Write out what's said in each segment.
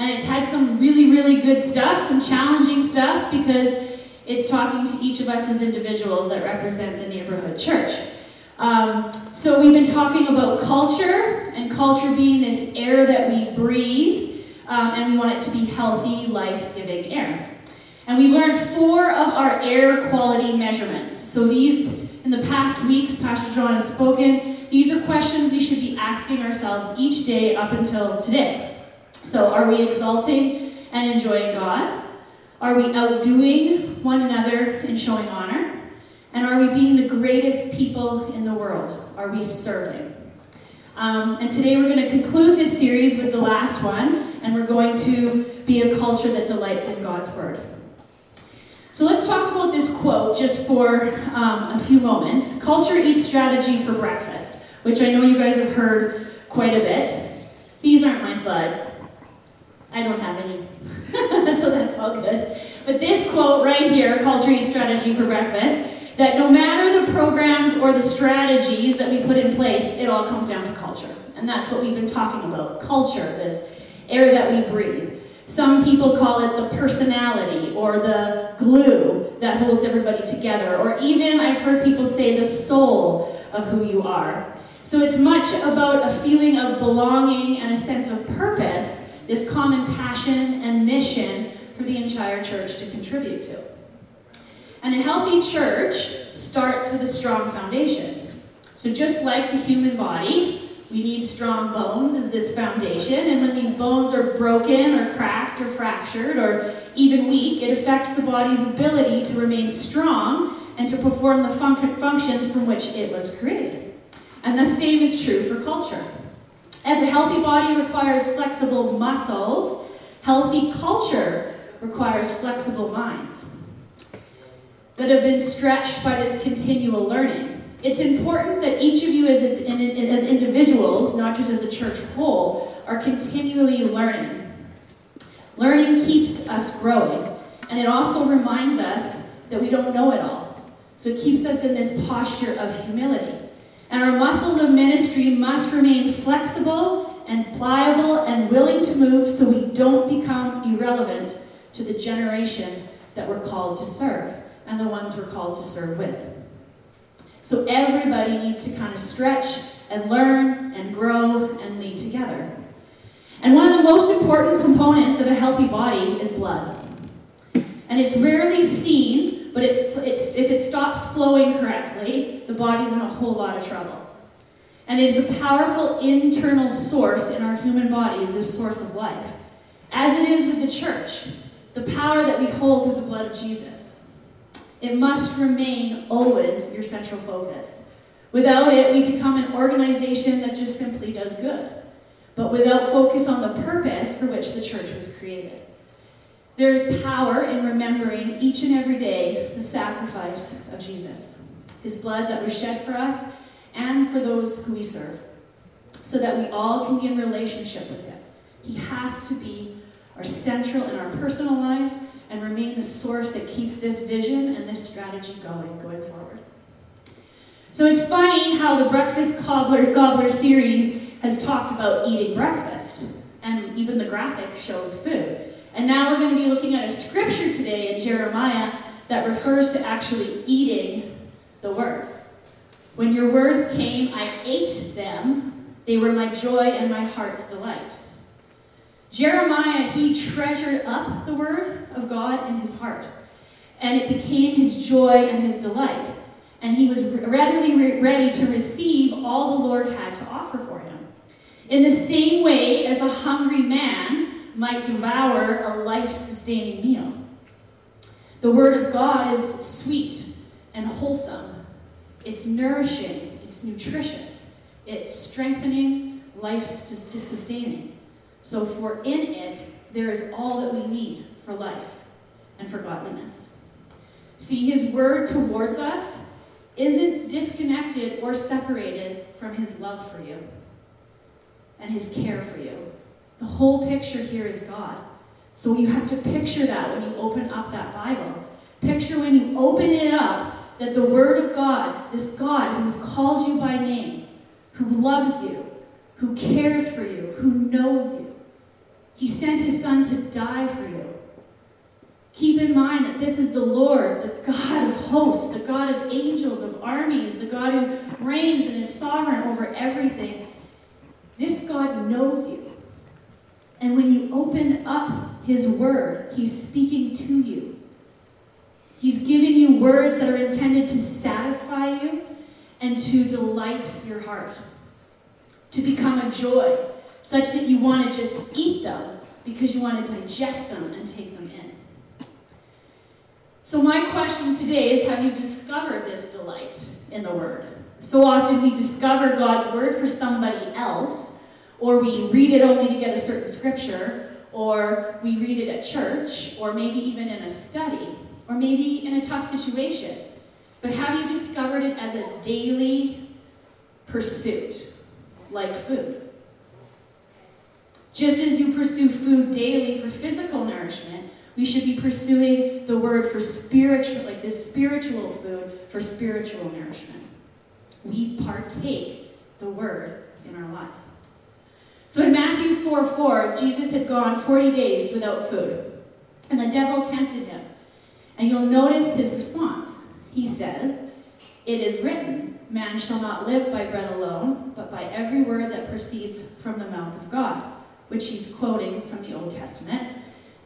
And it's had some really, really good stuff, some challenging stuff, because it's talking to each of us as individuals that represent the neighborhood church. Um, so, we've been talking about culture, and culture being this air that we breathe, um, and we want it to be healthy, life giving air. And we learned four of our air quality measurements. So, these in the past weeks, Pastor John has spoken. These are questions we should be asking ourselves each day up until today. So, are we exalting and enjoying God? Are we outdoing one another in showing honor? And are we being the greatest people in the world? Are we serving? Um, and today we're going to conclude this series with the last one, and we're going to be a culture that delights in God's Word. So let's talk about this quote just for um, a few moments. Culture eats strategy for breakfast, which I know you guys have heard quite a bit. These aren't my slides. I don't have any. so that's all good. But this quote right here, culture eats strategy for breakfast, that no matter the programs or the strategies that we put in place, it all comes down to culture. And that's what we've been talking about culture, this air that we breathe. Some people call it the personality or the glue that holds everybody together, or even I've heard people say the soul of who you are. So it's much about a feeling of belonging and a sense of purpose, this common passion and mission for the entire church to contribute to. And a healthy church starts with a strong foundation. So just like the human body, we need strong bones as this foundation, and when these bones are broken or cracked or fractured or even weak, it affects the body's ability to remain strong and to perform the fun- functions from which it was created. And the same is true for culture. As a healthy body requires flexible muscles, healthy culture requires flexible minds that have been stretched by this continual learning. It's important that each of you as, a, as individuals, not just as a church whole, are continually learning. Learning keeps us growing, and it also reminds us that we don't know it all. So it keeps us in this posture of humility. And our muscles of ministry must remain flexible and pliable and willing to move so we don't become irrelevant to the generation that we're called to serve and the ones we're called to serve with. So everybody needs to kind of stretch and learn and grow and lead together. And one of the most important components of a healthy body is blood. And it's rarely seen, but it, if it stops flowing correctly, the body's in a whole lot of trouble. And it is a powerful internal source in our human bodies, this source of life. As it is with the church, the power that we hold through the blood of Jesus. It must remain always your central focus. Without it, we become an organization that just simply does good, but without focus on the purpose for which the church was created. There is power in remembering each and every day the sacrifice of Jesus, his blood that was shed for us and for those who we serve, so that we all can be in relationship with him. He has to be our central in our personal lives and remain the source that keeps this vision and this strategy going, going forward. So it's funny how the Breakfast Gobbler, Gobbler series has talked about eating breakfast, and even the graphic shows food. And now we're going to be looking at a scripture today in Jeremiah that refers to actually eating the word. When your words came, I ate them. They were my joy and my heart's delight. Jeremiah, he treasured up the word of God in his heart, and it became his joy and his delight. And he was readily re- ready to receive all the Lord had to offer for him. In the same way as a hungry man might devour a life sustaining meal. The Word of God is sweet and wholesome, it's nourishing, it's nutritious, it's strengthening, life sustaining. So, for in it, there is all that we need for life and for godliness. See, his word towards us isn't disconnected or separated from his love for you and his care for you. The whole picture here is God. So you have to picture that when you open up that Bible. Picture when you open it up that the Word of God, this God who has called you by name, who loves you, who cares for you, who knows you, he sent his Son to die for you. Keep in mind that this is the Lord, the God of hosts, the God of angels, of armies, the God who reigns and is sovereign over everything. This God knows you. And when you open up his word, he's speaking to you. He's giving you words that are intended to satisfy you and to delight your heart, to become a joy, such that you want to just eat them because you want to digest them and take them in. So, my question today is Have you discovered this delight in the Word? So often we discover God's Word for somebody else, or we read it only to get a certain scripture, or we read it at church, or maybe even in a study, or maybe in a tough situation. But have you discovered it as a daily pursuit, like food? Just as you pursue food daily for physical nourishment, we should be pursuing the word for spiritual, like this spiritual food for spiritual nourishment. We partake the word in our lives. So in Matthew 4 4, Jesus had gone 40 days without food, and the devil tempted him. And you'll notice his response. He says, It is written, Man shall not live by bread alone, but by every word that proceeds from the mouth of God, which he's quoting from the Old Testament.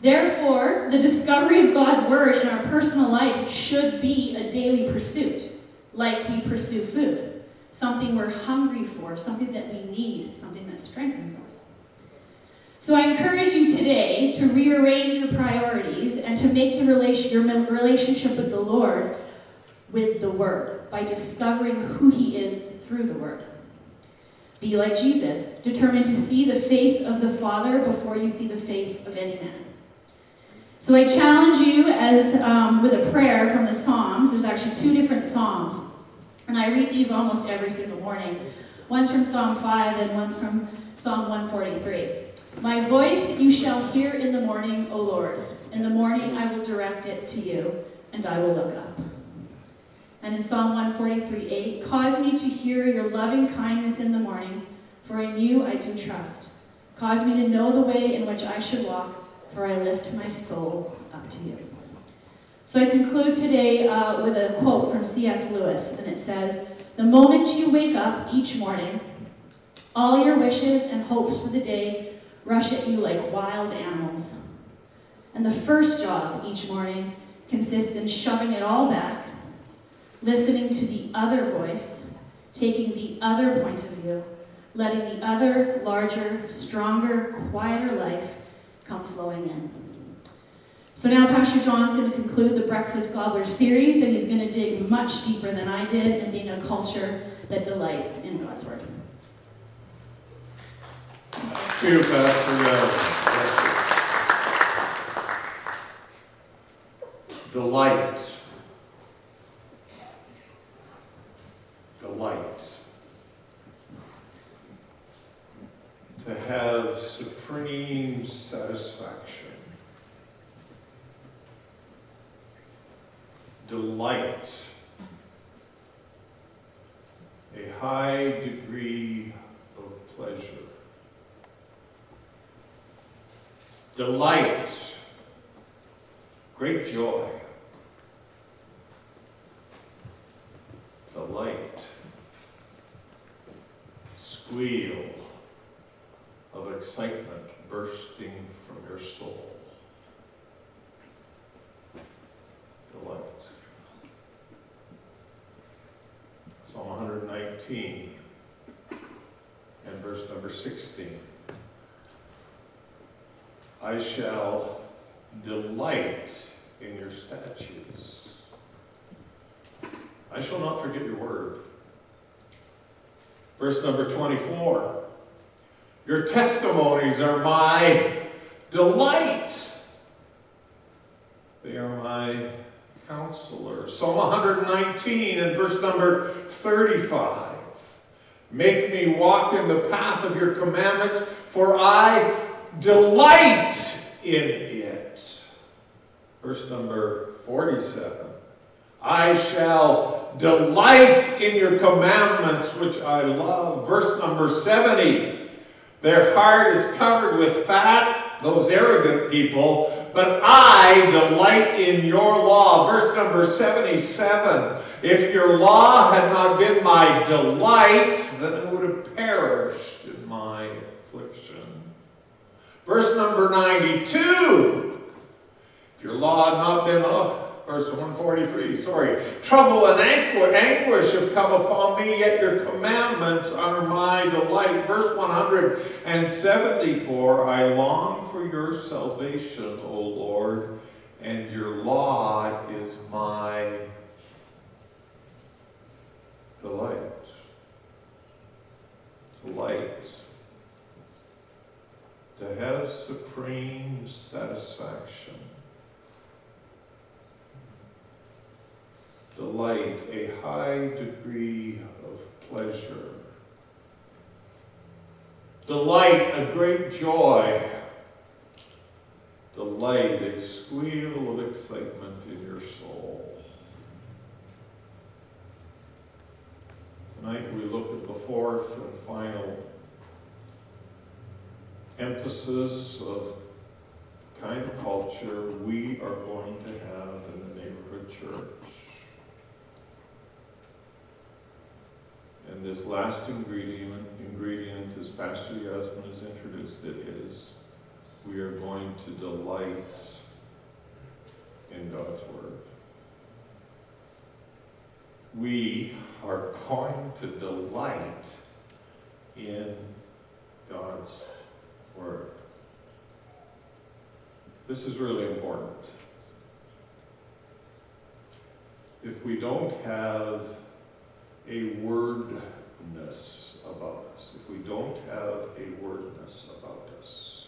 Therefore, the discovery of God's word in our personal life should be a daily pursuit, like we pursue food, something we're hungry for, something that we need, something that strengthens us. So I encourage you today to rearrange your priorities and to make the relation, your relationship with the Lord with the Word by discovering who He is through the Word. Be like Jesus, determined to see the face of the Father before you see the face of any man. So I challenge you as um, with a prayer from the Psalms. There's actually two different Psalms, and I read these almost every single morning. One's from Psalm 5 and one's from Psalm 143. My voice you shall hear in the morning, O Lord. In the morning I will direct it to you, and I will look up. And in Psalm 143 8, cause me to hear your loving kindness in the morning, for in you I do trust. Cause me to know the way in which I should walk for I lift my soul up to you. So I conclude today uh, with a quote from C.S. Lewis, and it says The moment you wake up each morning, all your wishes and hopes for the day rush at you like wild animals. And the first job each morning consists in shoving it all back, listening to the other voice, taking the other point of view, letting the other, larger, stronger, quieter life come flowing in. So now Pastor John's going to conclude the Breakfast Gobbler series, and he's going to dig much deeper than I did in being a culture that delights in God's Word. Thank you, Pastor. Uh, Delight. Delight. to have supreme satisfaction, delight, a high degree of pleasure, delight, great joy, delight, squeal of excitement bursting from your soul. Delight. Psalm 119 and verse number 16. I shall delight in your statutes. I shall not forget your word. Verse number 24. Your testimonies are my delight. They are my counselor. Psalm 119 and verse number 35. Make me walk in the path of your commandments, for I delight in it. Verse number 47. I shall delight in your commandments, which I love. Verse number 70. Their heart is covered with fat, those arrogant people, but I delight in your law. Verse number 77. If your law had not been my delight, then it would have perished in my affliction. Verse number 92. If your law had not been, oh, verse 143, sorry. Trouble and anguish have come upon me, yet your commandments are my delight. Verse 174, I long for your salvation, O Lord, and your law is my delight. Delight. To have supreme satisfaction delight, a high degree of pleasure. Delight, a great joy. Delight, a squeal of excitement in your soul. Tonight we look at the fourth and final emphasis of kind of culture we are going to have in the neighborhood church. And this last ingredient, ingredient, as Pastor Yasmin has introduced it, is we are going to delight in God's Word. We are going to delight in God's Word. This is really important. If we don't have a wordness about us, if we don't have a wordness about us,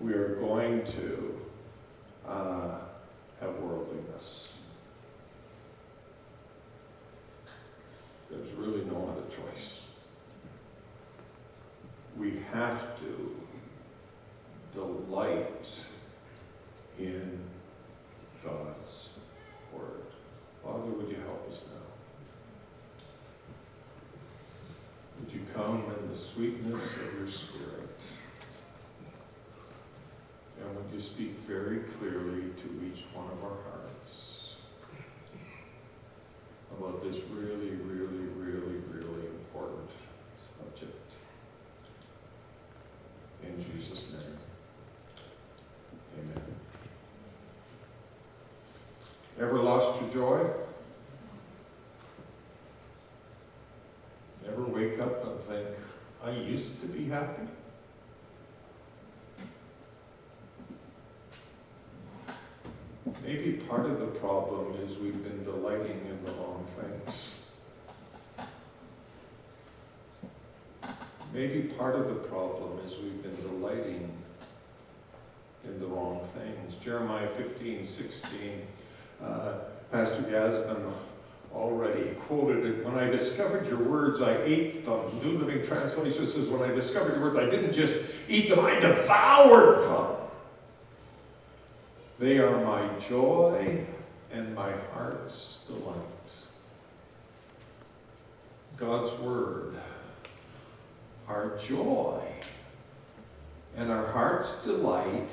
we are going to uh, have worldliness. There's really no other choice. We have to delight in God's Word. Father, would you help us now? Would you come in the sweetness of your Spirit? And would you speak very clearly to each one of our hearts about this really, really, really, really important subject? In Jesus' name, amen. Ever lost your joy? Ever wake up and think, I used to be happy? Maybe part of the problem is we've been delighting in the wrong things. Maybe part of the problem is we've been delighting in the wrong things. Jeremiah 15, 16, uh, Pastor Yasmin already quoted it. When I discovered your words, I ate them. New Living Translation says, When I discovered your words, I didn't just eat them, I devoured them. They are my joy and my heart's delight. God's Word, our joy and our heart's delight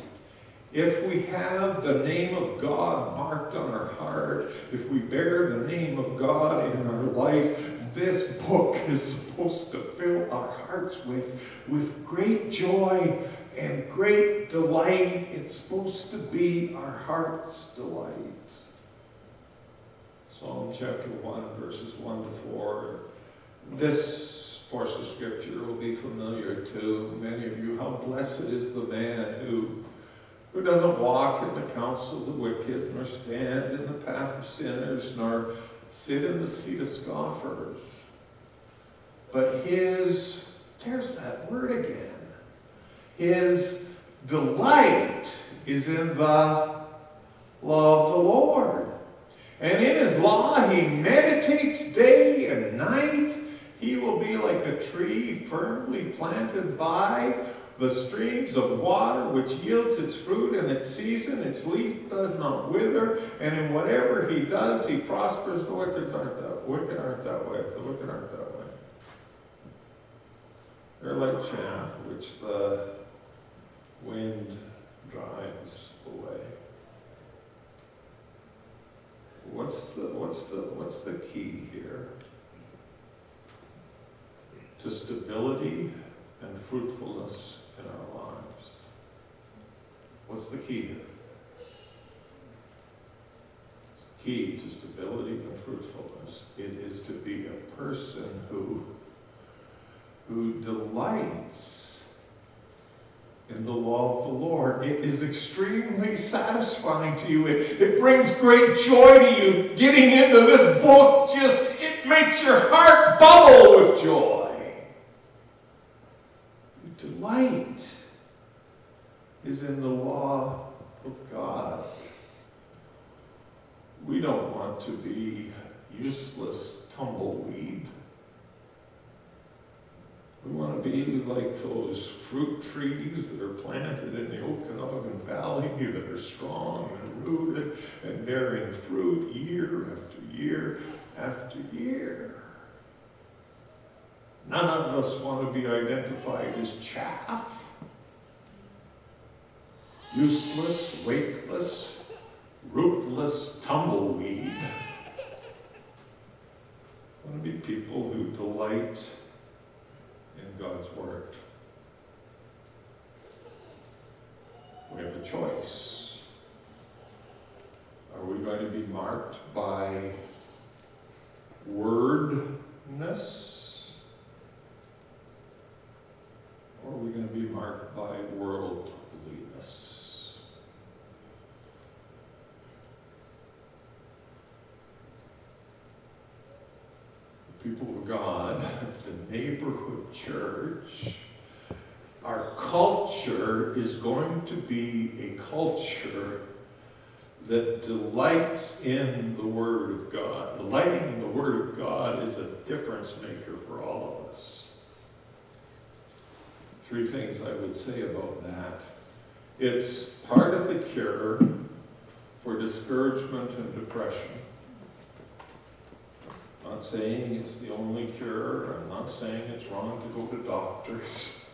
if we have the name of God marked on our heart, if we bear the name of God in our life, this book is supposed to fill our hearts with, with great joy and great delight. It's supposed to be our heart's delight. Psalm chapter 1, verses 1 to 4. This portion of scripture will be familiar to many of you. How blessed is the man who who doesn't walk in the counsel of the wicked, nor stand in the path of sinners, nor sit in the seat of scoffers. But his There's that word again. His delight is in the law of the Lord. And in his law he meditates day and night. He will be like a tree firmly planted by the streams of water, which yields its fruit in its season. Its leaf does not wither, and in whatever he does, he prospers. The wicked aren't that, wicked aren't that way. The wicked aren't that way. They're like chaff, which the wind drives away. What's the, what's the, what's the key here? To stability and fruitfulness in our lives. What's the key here? Key to stability and fruitfulness. It is to be a person who, who delights in the law of the Lord. It is extremely satisfying to you. It, it brings great joy to you. Getting into this book just, it makes your heart bubble with joy. Delight is in the law of God. We don't want to be useless tumbleweed. We want to be like those fruit trees that are planted in the Okanagan Valley that are strong and rooted and bearing fruit year after year after year. None of us want to be identified as chaff, useless, weightless, rootless tumbleweed. I want to be people who delight in God's Word. We have a choice. Are we going to be marked by wordness? Or are we going to be marked by worldliness? The people of God, the neighborhood church, our culture is going to be a culture that delights in the Word of God. Delighting in the Word of God is a difference maker for all of us. Three things I would say about that. It's part of the cure for discouragement and depression. I'm not saying it's the only cure. I'm not saying it's wrong to go to doctors.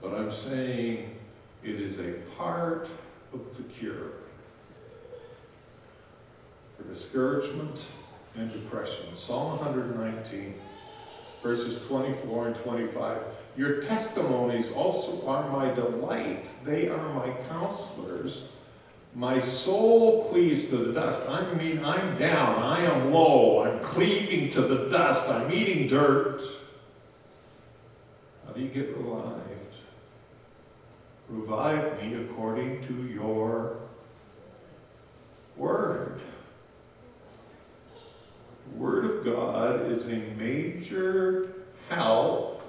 But I'm saying it is a part of the cure for discouragement and depression. Psalm 119 verses 24 and 25. Your testimonies also are my delight. They are my counselors. My soul cleaves to the dust. I mean, I'm down. I am low. I'm cleaving to the dust. I'm eating dirt. How do you get revived? Revive me according to your word. Word of God is a major help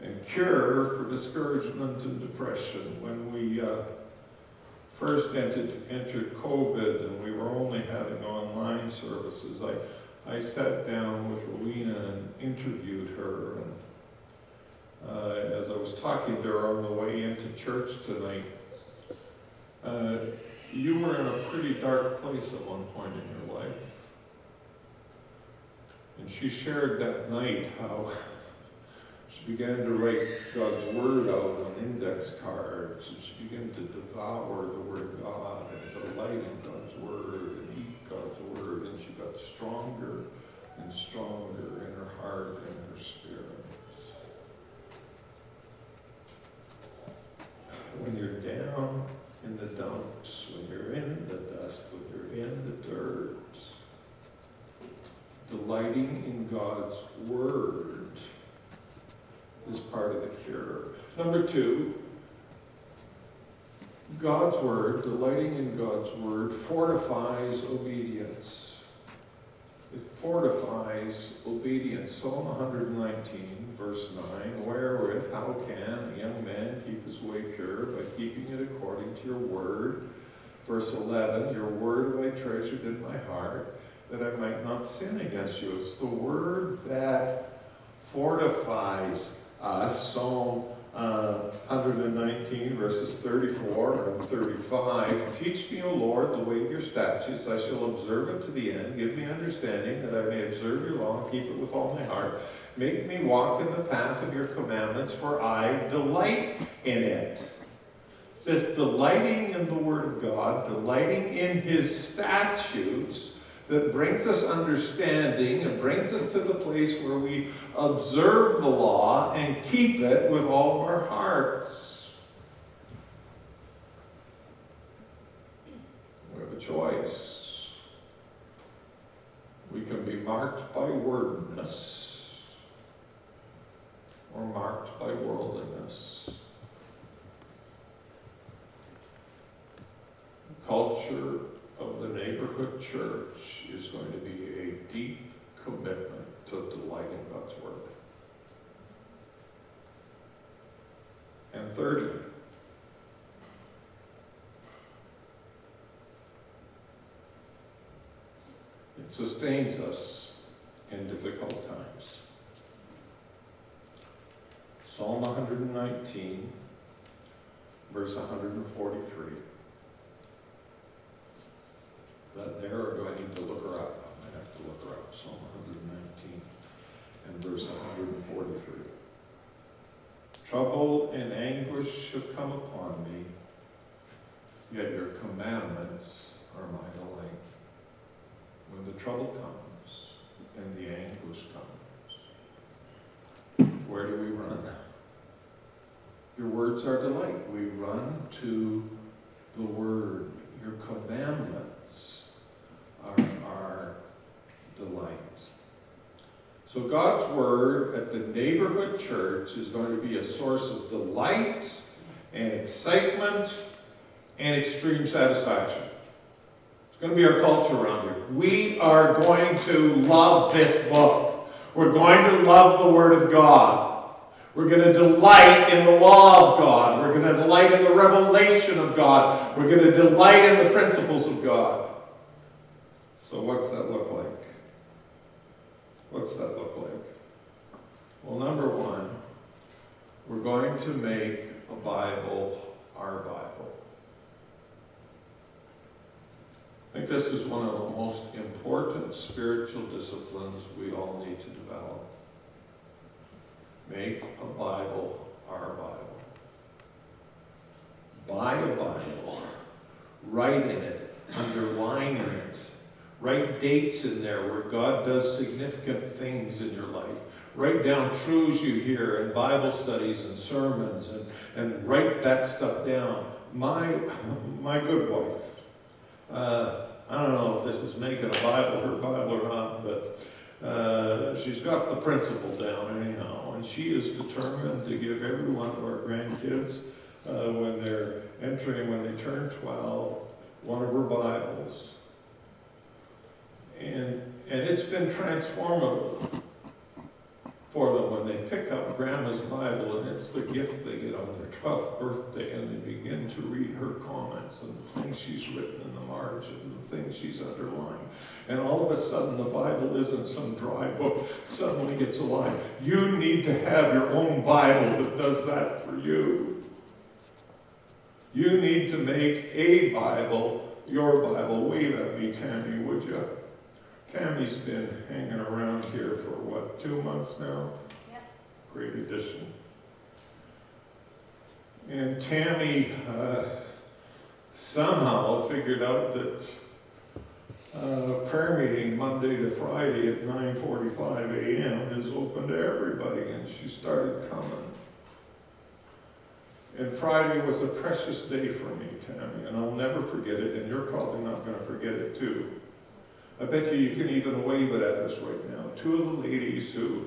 and cure for discouragement and depression. When we uh, first entered, entered COVID and we were only having online services, I, I sat down with Rowena and interviewed her. And uh, as I was talking to her on the way into church tonight, uh, you were in a pretty dark place at one point in your life. And she shared that night how she began to write God's Word out on index cards, and she began to devour the Word of God and delight in God's Word and eat God's Word, and she got stronger and stronger in her heart and her spirit. When you're down in the dumps, when you're in the dust, when you're in the dirt, delighting in God's Word is part of the cure. Number two, God's Word, delighting in God's Word, fortifies obedience. It fortifies obedience. Psalm 119, verse 9 Wherewith, how can a young man keep his way pure? By keeping it according to your word. Verse 11 Your word have I treasured in my heart, that I might not sin against you. It's the word that fortifies us. Psalm uh, 119, verses 34 and 35. Teach me, O Lord, the way of your statutes. I shall observe it to the end. Give me understanding that I may observe your law and keep it with all my heart. Make me walk in the path of your commandments, for I delight in it. It says, delighting in the Word of God, delighting in His statutes that brings us understanding and brings us to the place where we observe the law and keep it with all of our hearts. We have a choice. We can be marked by wordness or marked by worldliness. Culture the neighborhood church is going to be a deep commitment to delight in God's Word. And thirdly, it sustains us in difficult times. Psalm 119, verse 143 that there, or do I need to look her up? I might have to look her up. Psalm 119 and verse 143. Trouble and anguish have come upon me, yet your commandments are my delight. When the trouble comes and the anguish comes, where do we run? Your words are delight. We run to the Word, your commandments are our delight. So God's Word at the neighborhood church is going to be a source of delight and excitement and extreme satisfaction. It's going to be our culture around here. We are going to love this book. We're going to love the Word of God. We're going to delight in the law of God. We're going to delight in the revelation of God. We're going to delight in the principles of God. So, what's that look like? What's that look like? Well, number one, we're going to make a Bible our Bible. I think this is one of the most important spiritual disciplines we all need to develop. Make a Bible our Bible. Buy a Bible, write in it, underline in it, Write dates in there where God does significant things in your life. Write down truths you hear in Bible studies and sermons and, and write that stuff down. My, my good wife, uh, I don't know if this is making a Bible her Bible or not, but uh, she's got the principle down anyhow, and she is determined to give every one of our grandkids, uh, when they're entering, when they turn 12, one of her Bibles. And, and it's been transformative for them when they pick up Grandma's Bible and it's the gift they get on their 12th birthday and they begin to read her comments and the things she's written in the margin and the things she's underlined. And all of a sudden the Bible isn't some dry book, suddenly it's alive. You need to have your own Bible that does that for you. You need to make a Bible your Bible. Wave at me, Tammy, would you? Tammy's been hanging around here for what, two months now? Yep. Great addition. And Tammy uh, somehow figured out that uh, prayer meeting Monday to Friday at 9:45 a.m. is open to everybody, and she started coming. And Friday was a precious day for me, Tammy, and I'll never forget it, and you're probably not going to forget it too. I bet you you can even wave it at us right now. Two of the ladies who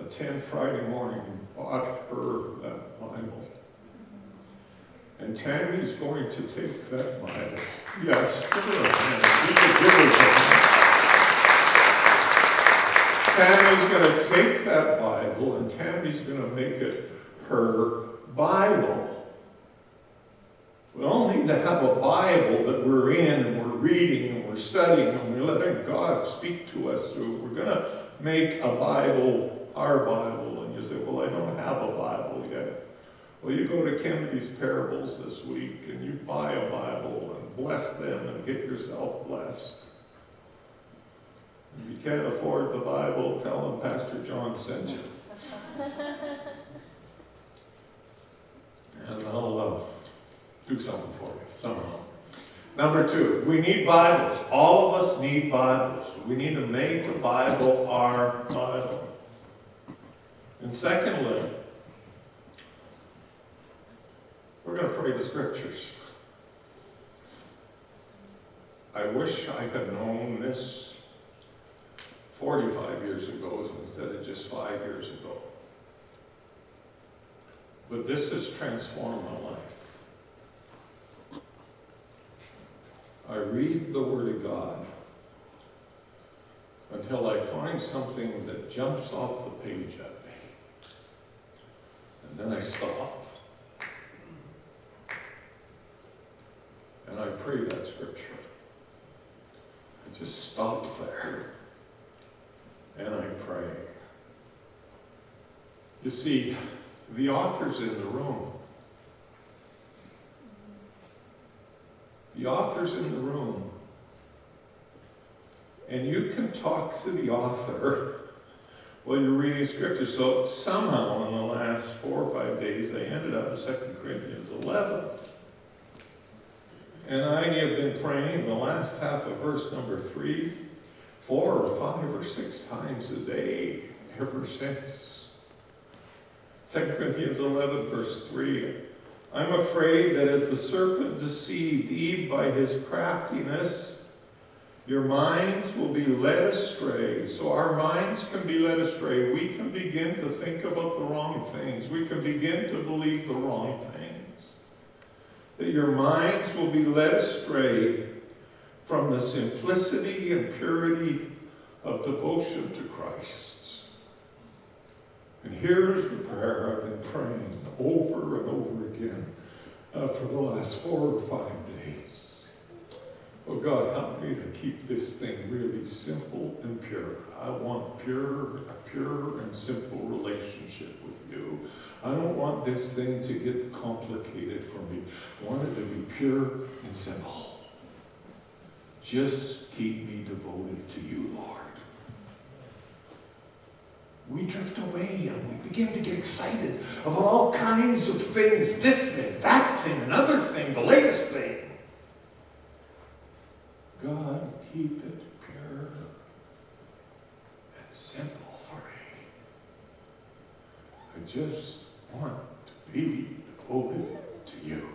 attend Friday morning bought her that Bible. And Tammy's going to take that Bible. Yes. Tammy's going to take that Bible and Tammy's going to make it her Bible. We all need to have a Bible that we're in and we're reading we're studying and we're letting God speak to us through. We're going to make a Bible our Bible. And you say, Well, I don't have a Bible yet. Well, you go to Kennedy's Parables this week and you buy a Bible and bless them and get yourself blessed. If you can't afford the Bible, tell them Pastor John sent you. and I'll uh, do something for you somehow. Number two, we need Bibles. All of us need Bibles. We need to make the Bible our Bible. And secondly, we're going to pray the scriptures. I wish I had known this 45 years ago instead of just five years ago. But this has transformed my life. I read the Word of God until I find something that jumps off the page at me. And then I stop. And I pray that scripture. I just stop there. And I pray. You see, the author's in the room. The author's in the room. And you can talk to the author while you're reading scripture. So somehow in the last four or five days, I ended up in 2 Corinthians 11. And I have been praying the last half of verse number three, four or five or six times a day ever since. 2 Corinthians 11, verse 3. I'm afraid that as the serpent deceived Eve by his craftiness, your minds will be led astray. So our minds can be led astray. We can begin to think about the wrong things. We can begin to believe the wrong things. That your minds will be led astray from the simplicity and purity of devotion to Christ. And here's the prayer I've been praying over and over again for the last four or five days. Oh God, help me to keep this thing really simple and pure. I want pure, a pure and simple relationship with you. I don't want this thing to get complicated for me. I want it to be pure and simple. Just keep me devoted to you, Lord we drift away and we begin to get excited about all kinds of things this thing, that thing, another thing, the latest thing. God, keep it pure and simple for me. I just want to be devoted to you.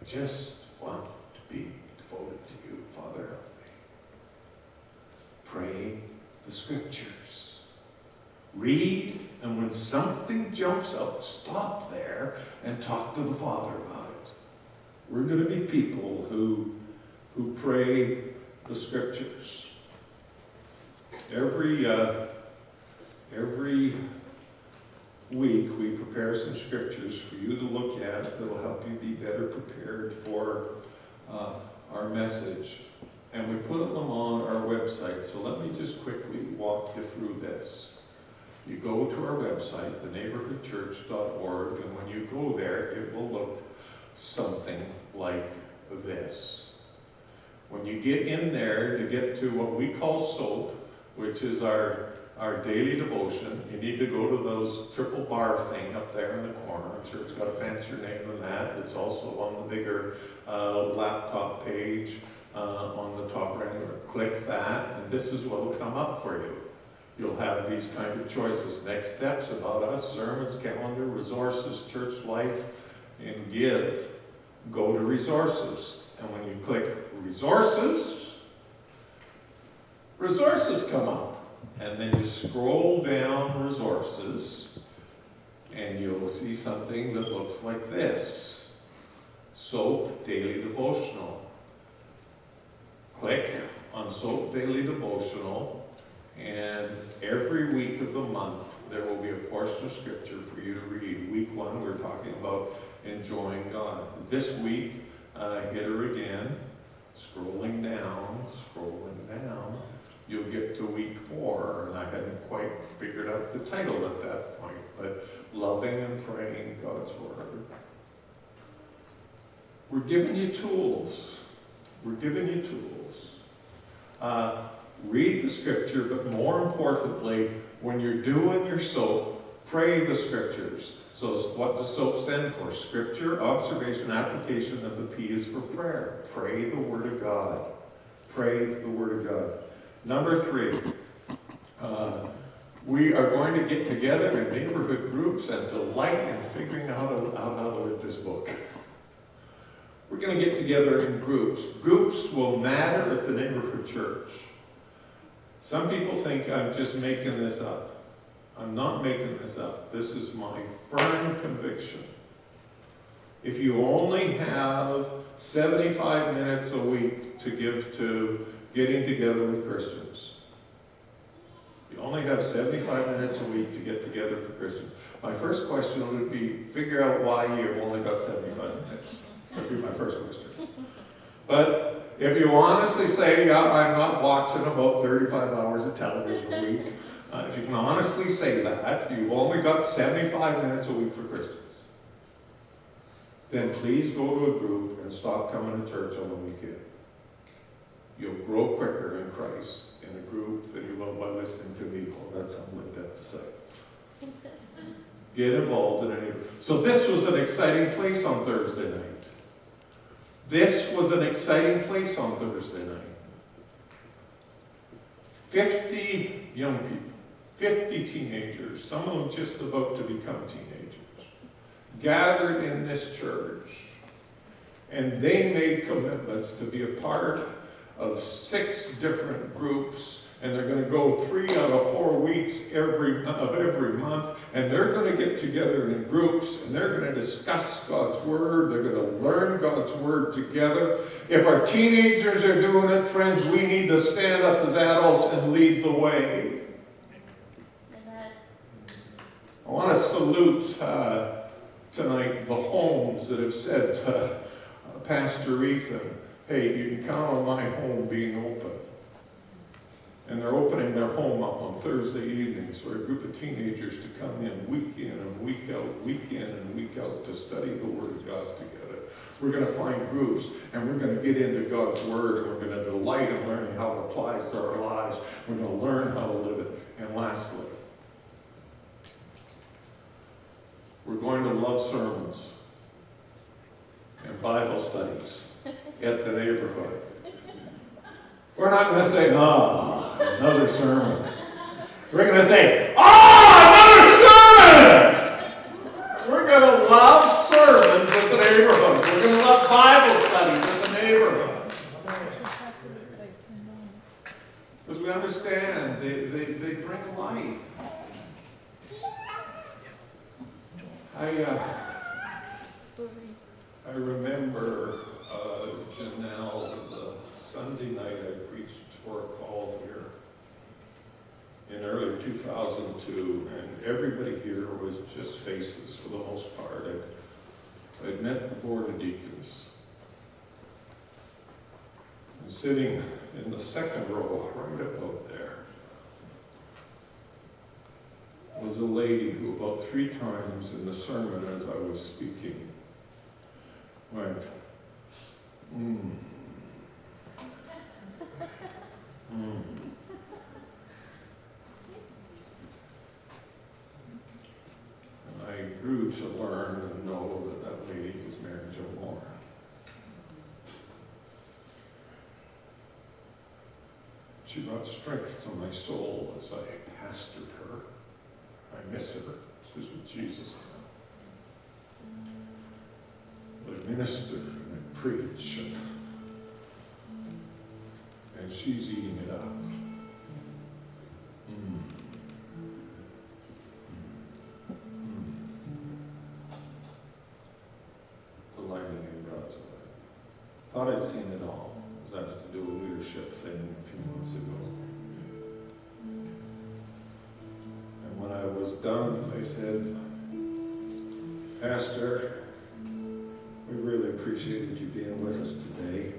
I just want to be devoted to you, Father. Help me. Pray the scriptures. Read, and when something jumps out, stop there and talk to the Father about it. We're going to be people who, who pray the scriptures. Every, uh, every week, we prepare some scriptures for you to look at that will help you be better prepared for uh, our message and we put them on our website. So let me just quickly walk you through this. You go to our website, theneighborhoodchurch.org, and when you go there, it will look something like this. When you get in there to get to what we call SOAP, which is our, our daily devotion, you need to go to those triple bar thing up there in the corner. I'm sure it's got a fancier name than that. It's also on the bigger uh, laptop page uh, on the top right, click that, and this is what will come up for you. You'll have these kind of choices. Next steps about us, sermons, calendar, resources, church life, and give. Go to resources. And when you click resources, resources come up. And then you scroll down resources, and you'll see something that looks like this. SOAP Daily Devotional click on Soap Daily Devotional, and every week of the month there will be a portion of Scripture for you to read. Week one, we're talking about enjoying God. This week, uh, hit her again, scrolling down, scrolling down. You'll get to week four, and I hadn't quite figured out the title at that point, but loving and praying God's Word. We're giving you tools. We're giving you tools. Uh, read the scripture, but more importantly, when you're doing your soap, pray the scriptures. So, what does SOAP stand for? Scripture, observation, application, and the P is for prayer. Pray the Word of God. Pray the Word of God. Number three, uh, we are going to get together in neighborhood groups and delight in figuring out how, to read this book. We're going to get together in groups. Groups will matter at the neighborhood church. Some people think I'm just making this up. I'm not making this up. This is my firm conviction. If you only have 75 minutes a week to give to getting together with Christians, you only have 75 minutes a week to get together for Christians. My first question would be figure out why you've only got 75 minutes. That'd be my first question. But if you honestly say, yeah, I'm not watching about 35 hours of television a week, uh, if you can honestly say that, you've only got 75 minutes a week for Christians, then please go to a group and stop coming to church on the weekend. You'll grow quicker in Christ in a group than you will by listening to me. Oh, that's something like that to say. Get involved in any. So this was an exciting place on Thursday night. This was an exciting place on Thursday night. 50 young people, 50 teenagers, some of them just about to become teenagers, gathered in this church. And they made commitments to be a part of six different groups and they're going to go three out of four weeks every of every month, and they're going to get together in groups, and they're going to discuss God's word. They're going to learn God's word together. If our teenagers are doing it, friends, we need to stand up as adults and lead the way. I want to salute uh, tonight the homes that have said to uh, Pastor Ethan, "Hey, you can count on my home being open." And they're opening their home up on Thursday evenings for a group of teenagers to come in week in and week out, week in and week out to study the Word of God together. We're going to find groups and we're going to get into God's Word and we're going to delight in learning how it applies to our lives. We're going to learn how to live it. And lastly, we're going to love sermons and Bible studies at the neighborhood. We're not going to say, oh, another sermon. We're going to say, oh, another sermon! We're going to love sermons at the neighborhood. We're going to love Bible studies at the neighborhood. Because we understand they, they, they bring life. I, uh, I remember uh, Janelle, Sunday night I preached for a call here in early 2002, and everybody here was just faces for the most part. I'd, I'd met the board of deacons. And sitting in the second row, right about there, was a lady who about three times in the sermon as I was speaking went, mm. Mm. I grew to learn and know that that lady was Mary Jo Moore. She brought strength to my soul as I pastored her. I miss her. She was with Jesus. But I minister and I preach and, and she's eating it up. Mm. mm. Delighting in God's way. Thought I'd seen it all. Was asked to do a leadership thing a few months ago. And when I was done, they said, Pastor, we really appreciated you being with us today.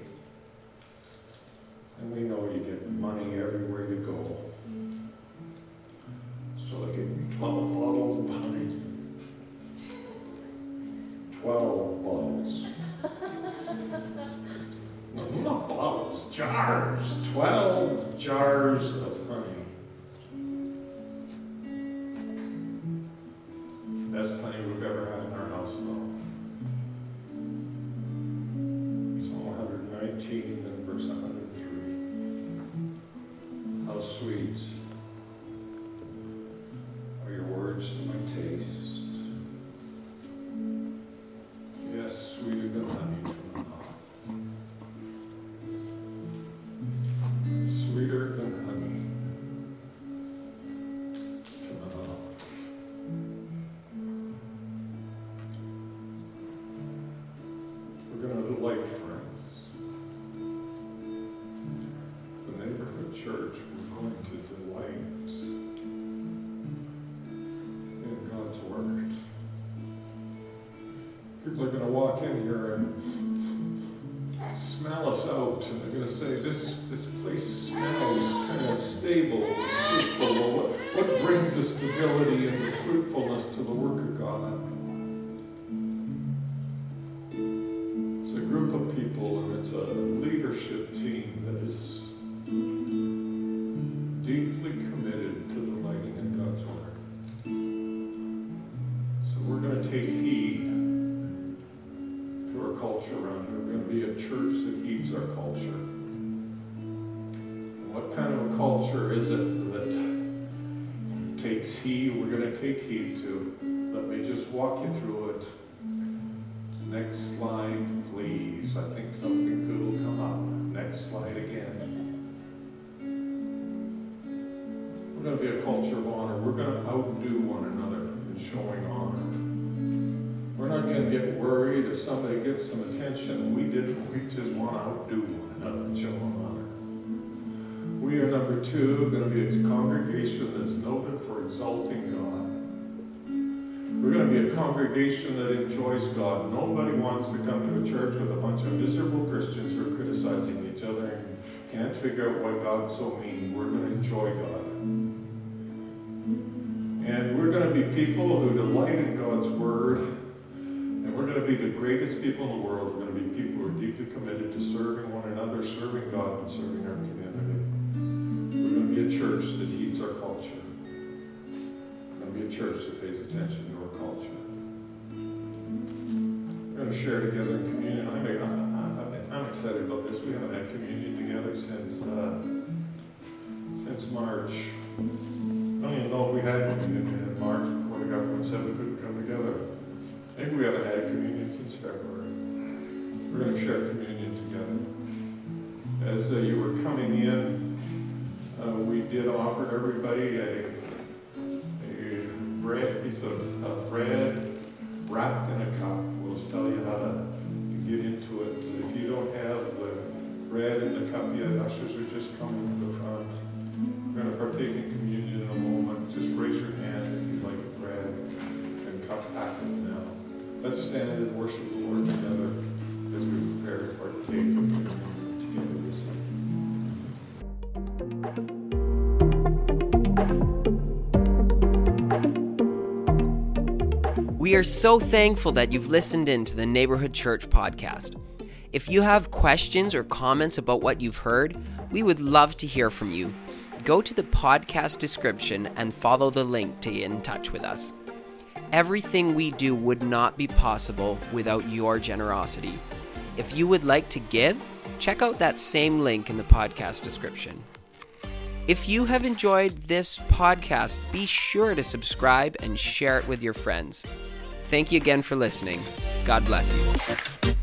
It's a leadership We're going to be a culture of honor. We're going to outdo one another in showing honor. We're not going to get worried if somebody gets some attention. We didn't. We just want to outdo one another and show honor. We are number two, going to be a congregation that's noted for exalting God. We're going to be a congregation that enjoys God. Nobody wants to come to a church with a bunch of miserable Christians who are criticizing each other and can't figure out why God's so mean. We're going to enjoy God. And we're going to be people who delight in God's Word. And we're going to be the greatest people in the world. We're going to be people who are deeply committed to serving one another, serving God, and serving our community. We're going to be a church that heeds our culture. We're going to be a church that pays attention to our culture. We're going to share together in communion. I'm, I'm, I'm excited about this. We haven't had communion together since uh, since March. I don't even know if we had communion in March before the government said we couldn't come together. I think we haven't had communion since February. We're going to share communion together. As uh, you were coming in, uh, we did offer everybody a, a bread, piece of, of bread wrapped in a cup. We'll tell you how to get into it. But if you don't have the bread in the cup yet, ushers are just coming to the front. We're going to partake in communion in a moment. Just raise your hand if you'd like bread and cup packet now. Let's stand and worship the Lord together as we prepare to partake communion together this evening. We are so thankful that you've listened in to the Neighborhood Church podcast. If you have questions or comments about what you've heard, we would love to hear from you. Go to the podcast description and follow the link to get in touch with us. Everything we do would not be possible without your generosity. If you would like to give, check out that same link in the podcast description. If you have enjoyed this podcast, be sure to subscribe and share it with your friends. Thank you again for listening. God bless you.